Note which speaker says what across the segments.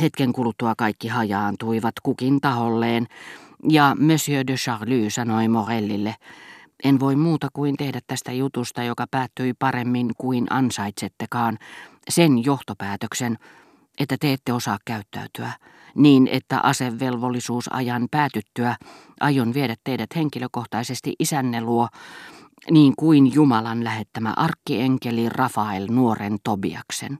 Speaker 1: Hetken kuluttua kaikki hajaantuivat kukin taholleen, ja Monsieur de Charlie sanoi Morellille, en voi muuta kuin tehdä tästä jutusta, joka päättyi paremmin kuin ansaitsettekaan, sen johtopäätöksen, että te ette osaa käyttäytyä, niin että asevelvollisuusajan päätyttyä aion viedä teidät henkilökohtaisesti isänne luo, niin kuin Jumalan lähettämä arkkienkeli Rafael nuoren Tobiaksen.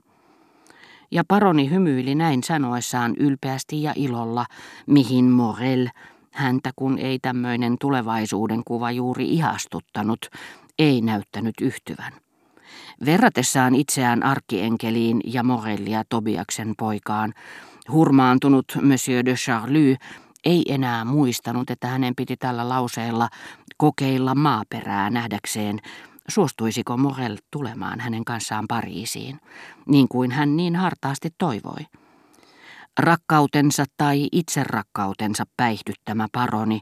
Speaker 1: Ja paroni hymyili näin sanoessaan ylpeästi ja ilolla, mihin Morel, häntä kun ei tämmöinen tulevaisuuden kuva juuri ihastuttanut, ei näyttänyt yhtyvän. Verratessaan itseään arkkienkeliin ja Morellia Tobiaksen poikaan, hurmaantunut Monsieur de Charlie ei enää muistanut, että hänen piti tällä lauseella kokeilla maaperää nähdäkseen, suostuisiko Morel tulemaan hänen kanssaan Pariisiin, niin kuin hän niin hartaasti toivoi. Rakkautensa tai itserakkautensa päihdyttämä paroni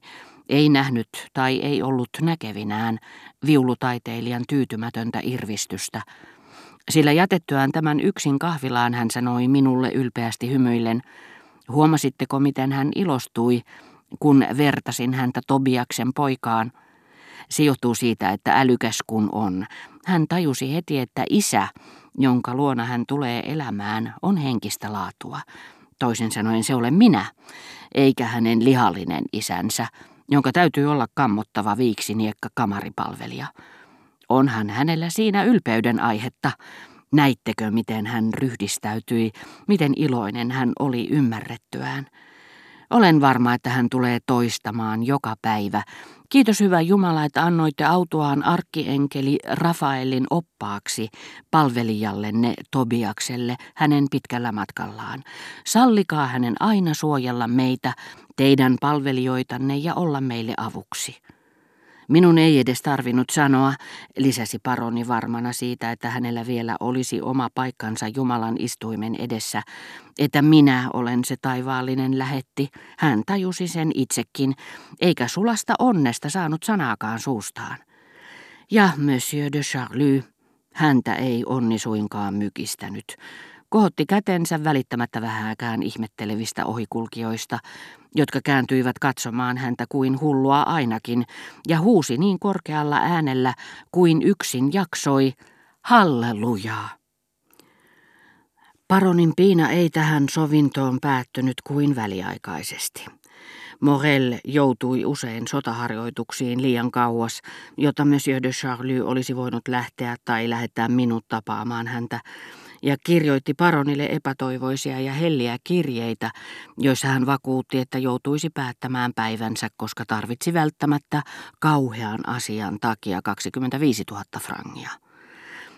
Speaker 1: ei nähnyt tai ei ollut näkevinään viulutaiteilijan tyytymätöntä irvistystä, sillä jätettyään tämän yksin kahvilaan hän sanoi minulle ylpeästi hymyillen, huomasitteko miten hän ilostui, kun vertasin häntä Tobiaksen poikaan. Se johtuu siitä, että älykäs kun on. Hän tajusi heti, että isä, jonka luona hän tulee elämään, on henkistä laatua. Toisin sanoen se olen minä, eikä hänen lihallinen isänsä, jonka täytyy olla kammottava viiksiniekka kamaripalvelija. Onhan hänellä siinä ylpeyden aihetta. Näittekö, miten hän ryhdistäytyi, miten iloinen hän oli ymmärrettyään. Olen varma, että hän tulee toistamaan joka päivä. Kiitos hyvä Jumala, että annoitte autoaan arkkienkeli Rafaelin oppaaksi palvelijallenne Tobiakselle hänen pitkällä matkallaan. Sallikaa hänen aina suojella meitä, teidän palvelijoitanne ja olla meille avuksi. Minun ei edes tarvinnut sanoa, lisäsi paroni varmana siitä, että hänellä vielä olisi oma paikkansa Jumalan istuimen edessä, että minä olen se taivaallinen lähetti. Hän tajusi sen itsekin, eikä sulasta onnesta saanut sanaakaan suustaan. Ja Monsieur de Charlie, häntä ei onni suinkaan mykistänyt kohotti kätensä välittämättä vähääkään ihmettelevistä ohikulkijoista, jotka kääntyivät katsomaan häntä kuin hullua ainakin, ja huusi niin korkealla äänellä kuin yksin jaksoi, hallelujaa. Paronin piina ei tähän sovintoon päättynyt kuin väliaikaisesti. Morel joutui usein sotaharjoituksiin liian kauas, jotta Monsieur de Charlie olisi voinut lähteä tai lähettää minut tapaamaan häntä, ja kirjoitti paronille epätoivoisia ja helliä kirjeitä, joissa hän vakuutti, että joutuisi päättämään päivänsä, koska tarvitsi välttämättä kauhean asian takia 25 000 frangia.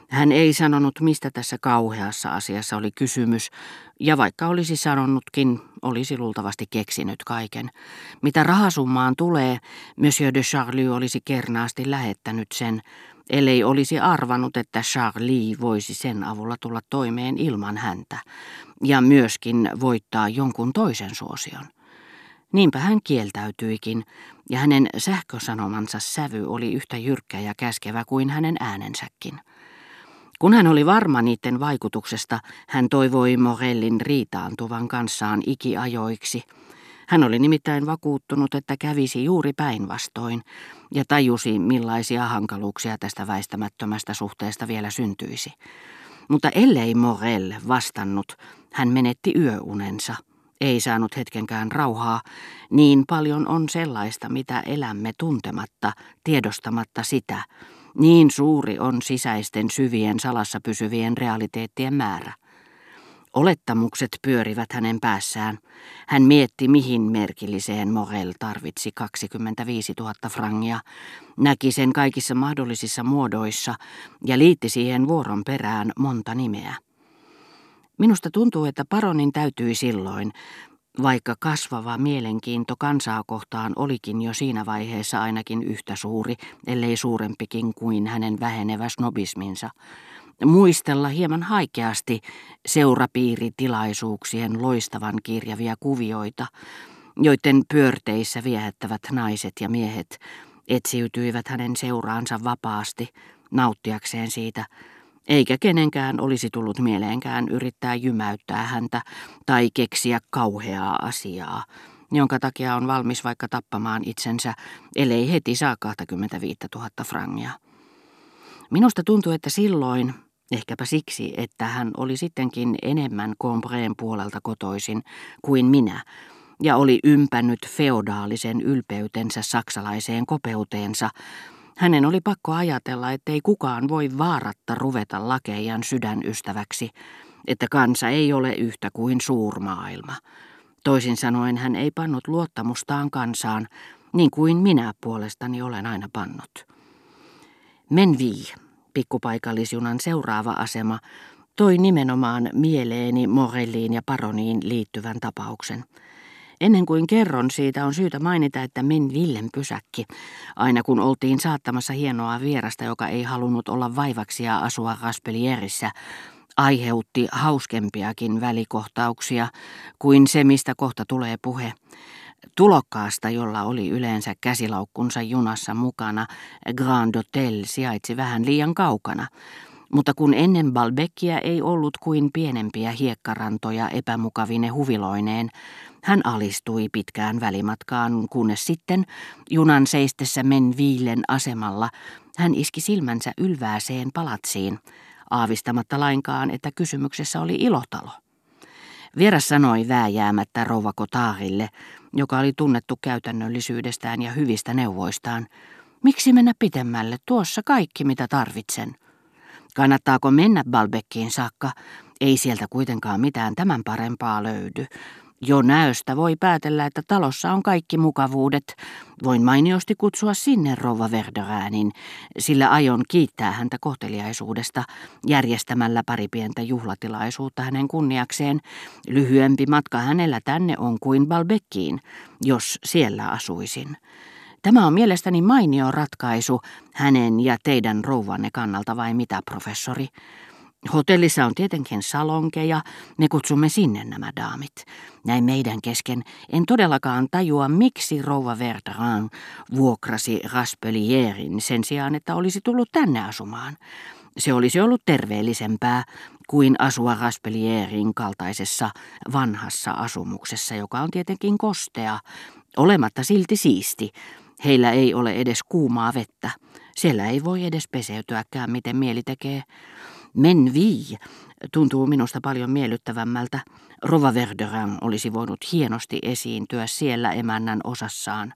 Speaker 1: Hän ei sanonut, mistä tässä kauheassa asiassa oli kysymys, ja vaikka olisi sanonutkin, olisi luultavasti keksinyt kaiken. Mitä rahasummaan tulee, Monsieur de Charlie olisi kernaasti lähettänyt sen, ellei olisi arvannut, että Charlie voisi sen avulla tulla toimeen ilman häntä ja myöskin voittaa jonkun toisen suosion. Niinpä hän kieltäytyikin, ja hänen sähkösanomansa sävy oli yhtä jyrkkä ja käskevä kuin hänen äänensäkin. Kun hän oli varma niiden vaikutuksesta, hän toivoi Morellin riitaantuvan kanssaan ikiajoiksi – hän oli nimittäin vakuuttunut, että kävisi juuri päinvastoin ja tajusi, millaisia hankaluuksia tästä väistämättömästä suhteesta vielä syntyisi. Mutta ellei Morel vastannut, hän menetti yöunensa. Ei saanut hetkenkään rauhaa, niin paljon on sellaista, mitä elämme tuntematta, tiedostamatta sitä. Niin suuri on sisäisten syvien salassa pysyvien realiteettien määrä. Olettamukset pyörivät hänen päässään. Hän mietti, mihin merkilliseen Morel tarvitsi 25 000 frangia, näki sen kaikissa mahdollisissa muodoissa ja liitti siihen vuoron perään monta nimeä. Minusta tuntuu, että paronin täytyi silloin, vaikka kasvava mielenkiinto kansaa kohtaan olikin jo siinä vaiheessa ainakin yhtä suuri, ellei suurempikin kuin hänen vähenevä snobisminsa, muistella hieman haikeasti seurapiiritilaisuuksien loistavan kirjavia kuvioita, joiden pyörteissä viehättävät naiset ja miehet etsiytyivät hänen seuraansa vapaasti, nauttiakseen siitä, eikä kenenkään olisi tullut mieleenkään yrittää jymäyttää häntä tai keksiä kauheaa asiaa, jonka takia on valmis vaikka tappamaan itsensä, ellei heti saa 25 000 frangia. Minusta tuntui, että silloin, ehkäpä siksi, että hän oli sittenkin enemmän Combreen puolelta kotoisin kuin minä, ja oli ympännyt feodaalisen ylpeytensä saksalaiseen kopeuteensa, hänen oli pakko ajatella, ettei kukaan voi vaaratta ruveta lakeijan sydänystäväksi, että kansa ei ole yhtä kuin suurmaailma. Toisin sanoen hän ei pannut luottamustaan kansaan, niin kuin minä puolestani olen aina pannut. Menvi, pikkupaikallisjunan seuraava asema, toi nimenomaan mieleeni Morelliin ja Paroniin liittyvän tapauksen – Ennen kuin kerron siitä, on syytä mainita, että Min Villen pysäkki, aina kun oltiin saattamassa hienoa vierasta, joka ei halunnut olla vaivaksia asua Raspelierissä, aiheutti hauskempiakin välikohtauksia kuin se, mistä kohta tulee puhe. Tulokkaasta, jolla oli yleensä käsilaukkunsa junassa mukana, Grand Hotel sijaitsi vähän liian kaukana, mutta kun ennen Balbeckia ei ollut kuin pienempiä hiekkarantoja epämukavine huviloineen, hän alistui pitkään välimatkaan, kunnes sitten junan seistessä Menviilen asemalla hän iski silmänsä ylvääseen palatsiin, aavistamatta lainkaan, että kysymyksessä oli ilotalo. Vieras sanoi vääjäämättä rouva Kotaarille, joka oli tunnettu käytännöllisyydestään ja hyvistä neuvoistaan, miksi mennä pitemmälle, tuossa kaikki mitä tarvitsen. Kannattaako mennä Balbekkiin saakka? Ei sieltä kuitenkaan mitään tämän parempaa löydy. Jo näöstä voi päätellä, että talossa on kaikki mukavuudet. Voin mainiosti kutsua sinne rouva Verderäänin, sillä aion kiittää häntä kohteliaisuudesta järjestämällä pari pientä juhlatilaisuutta hänen kunniakseen. Lyhyempi matka hänellä tänne on kuin Balbekkiin, jos siellä asuisin. Tämä on mielestäni mainio ratkaisu hänen ja teidän rouvanne kannalta vai mitä, professori? Hotellissa on tietenkin salonkeja, me kutsumme sinne nämä daamit. Näin meidän kesken en todellakaan tajua, miksi rouva Verderan vuokrasi Raspelierin sen sijaan, että olisi tullut tänne asumaan. Se olisi ollut terveellisempää kuin asua Raspelierin kaltaisessa vanhassa asumuksessa, joka on tietenkin kostea, olematta silti siisti. Heillä ei ole edes kuumaa vettä. Siellä ei voi edes peseytyäkään, miten mieli tekee. Men vi tuntuu minusta paljon miellyttävämmältä. Rova Verderin olisi voinut hienosti esiintyä siellä emännän osassaan.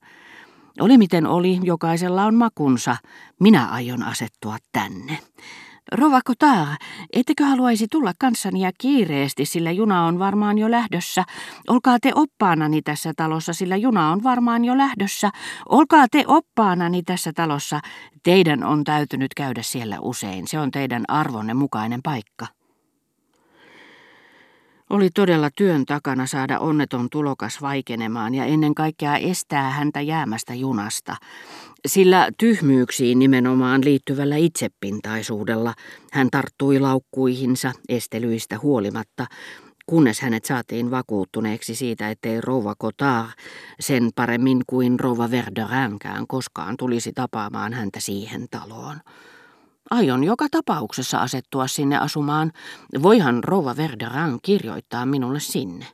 Speaker 1: Oli miten oli, jokaisella on makunsa. Minä aion asettua tänne. Rova Kotar, ettekö haluaisi tulla kanssani ja kiireesti, sillä juna on varmaan jo lähdössä. Olkaa te oppaanani tässä talossa, sillä juna on varmaan jo lähdössä. Olkaa te oppaanani tässä talossa. Teidän on täytynyt käydä siellä usein. Se on teidän arvonne mukainen paikka. Oli todella työn takana saada onneton tulokas vaikenemaan ja ennen kaikkea estää häntä jäämästä junasta. Sillä tyhmyyksiin nimenomaan liittyvällä itsepintaisuudella hän tarttui laukkuihinsa estelyistä huolimatta, kunnes hänet saatiin vakuuttuneeksi siitä, ettei rouva Cotard sen paremmin kuin rouva Verderinkään koskaan tulisi tapaamaan häntä siihen taloon. Aion joka tapauksessa asettua sinne asumaan. Voihan rouva Verderin kirjoittaa minulle sinne.